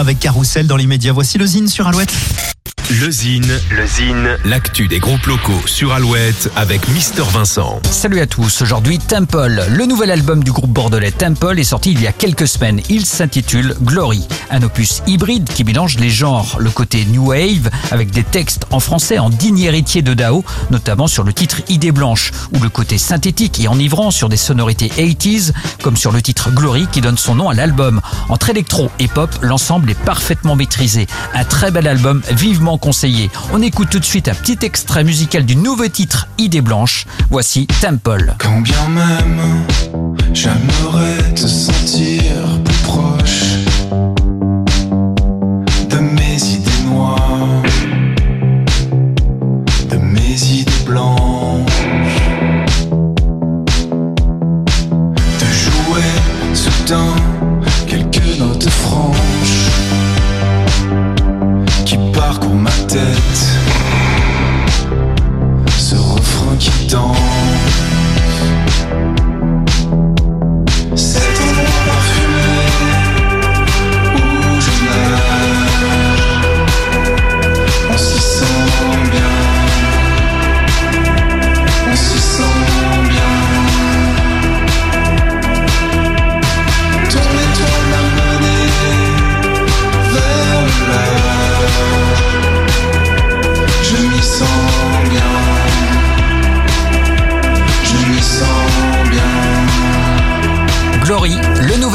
Avec Carousel dans l'immédiat. Voici le sur Alouette. Le Zine, le Zine, l'actu des groupes locaux sur Alouette avec Mister Vincent. Salut à tous, aujourd'hui Temple. Le nouvel album du groupe bordelais Temple est sorti il y a quelques semaines. Il s'intitule Glory, un opus hybride qui mélange les genres, le côté new wave avec des textes en français en digne héritier de Dao, notamment sur le titre Idée blanche, ou le côté synthétique et enivrant sur des sonorités 80s, comme sur le titre Glory qui donne son nom à l'album. Entre électro et pop, l'ensemble est parfaitement maîtrisé. Un très bel album, vivement conseillé. On écoute tout de suite un petit extrait musical du nouveau titre Idée blanche. Voici Temple.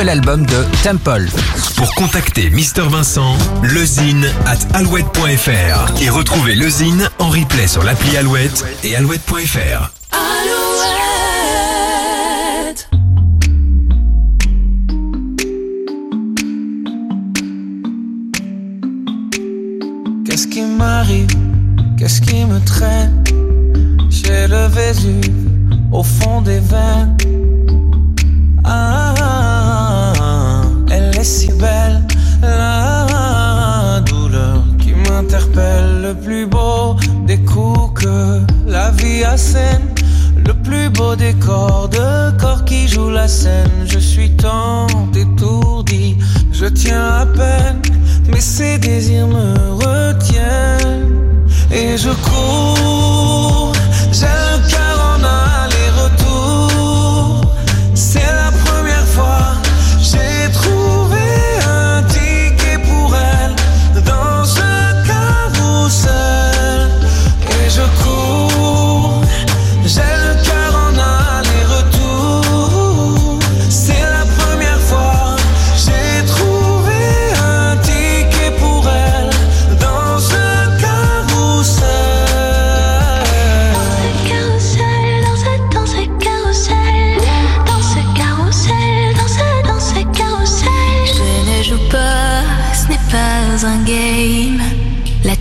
Nouvel album de Temple. Pour contacter Mister Vincent, lezine at alouette.fr et retrouver le Zine en replay sur l'appli Alouette et alouette.fr. Qu'est-ce qui m'arrive? Qu'est-ce qui me traîne? J'ai le Vésuve au fond des veines. Ah, si belle, la douleur qui m'interpelle. Le plus beau des coups que la vie assène. Le plus beau des corps de corps qui joue la scène. Je suis tant étourdi, je tiens à peine, mais ces désirs me retiennent. Et je cours,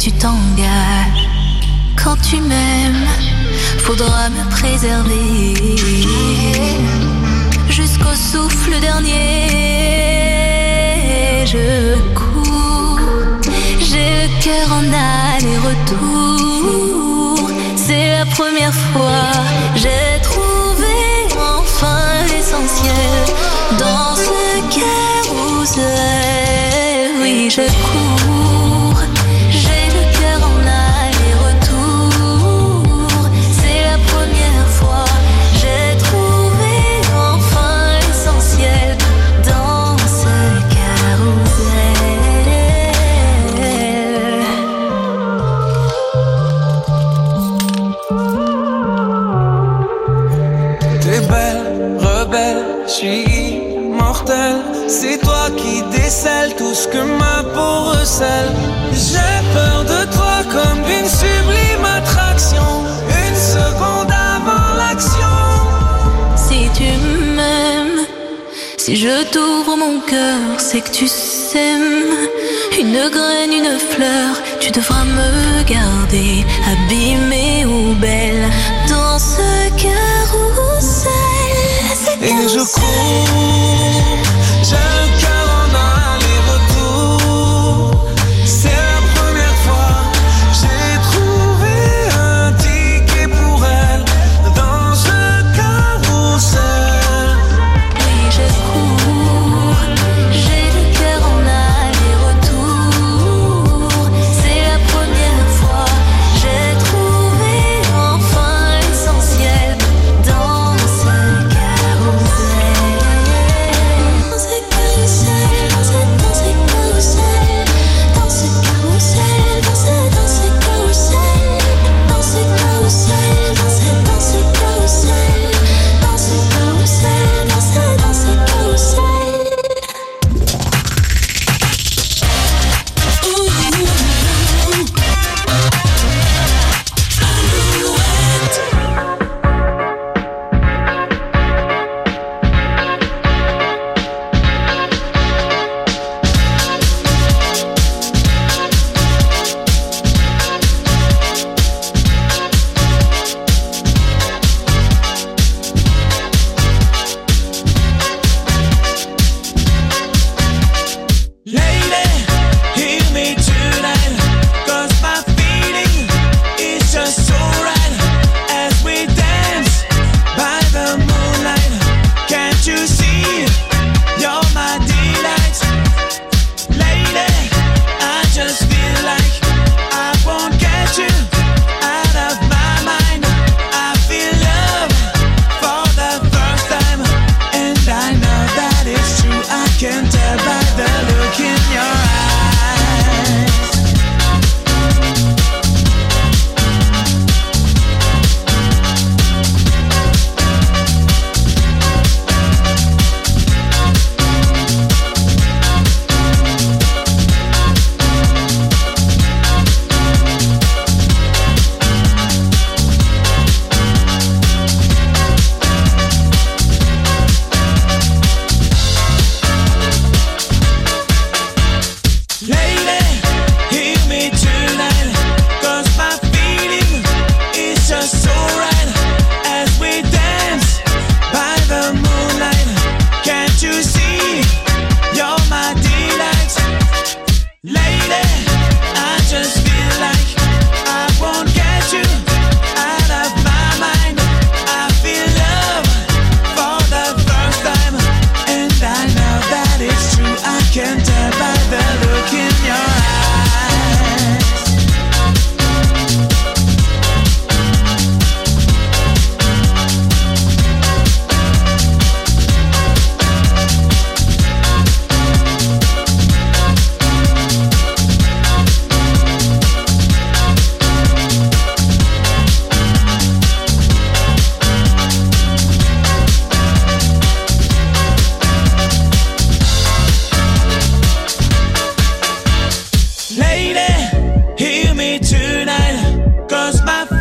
tu t'engages. Quand tu m'aimes, faudra me préserver jusqu'au souffle dernier. Je cours, j'ai le cœur en aller-retour. C'est la première fois, j'ai trouvé enfin l'essentiel dans ce carrousel. Oui, je cours, je suis immortel. C'est toi qui décèles tout ce que ma peau recèle. J'ai peur de toi comme d'une sublime attraction. Une seconde avant l'action. Si tu m'aimes, si je t'ouvre mon cœur, c'est que tu s'aimes. Une graine, une fleur, tu devras me garder, abîmée ou belle, ce Et je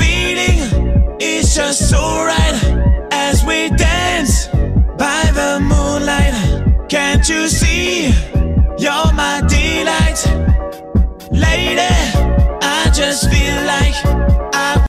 feeling is just so right as we dance by the moonlight. Can't you see? You're my delight, lady. I just feel like I.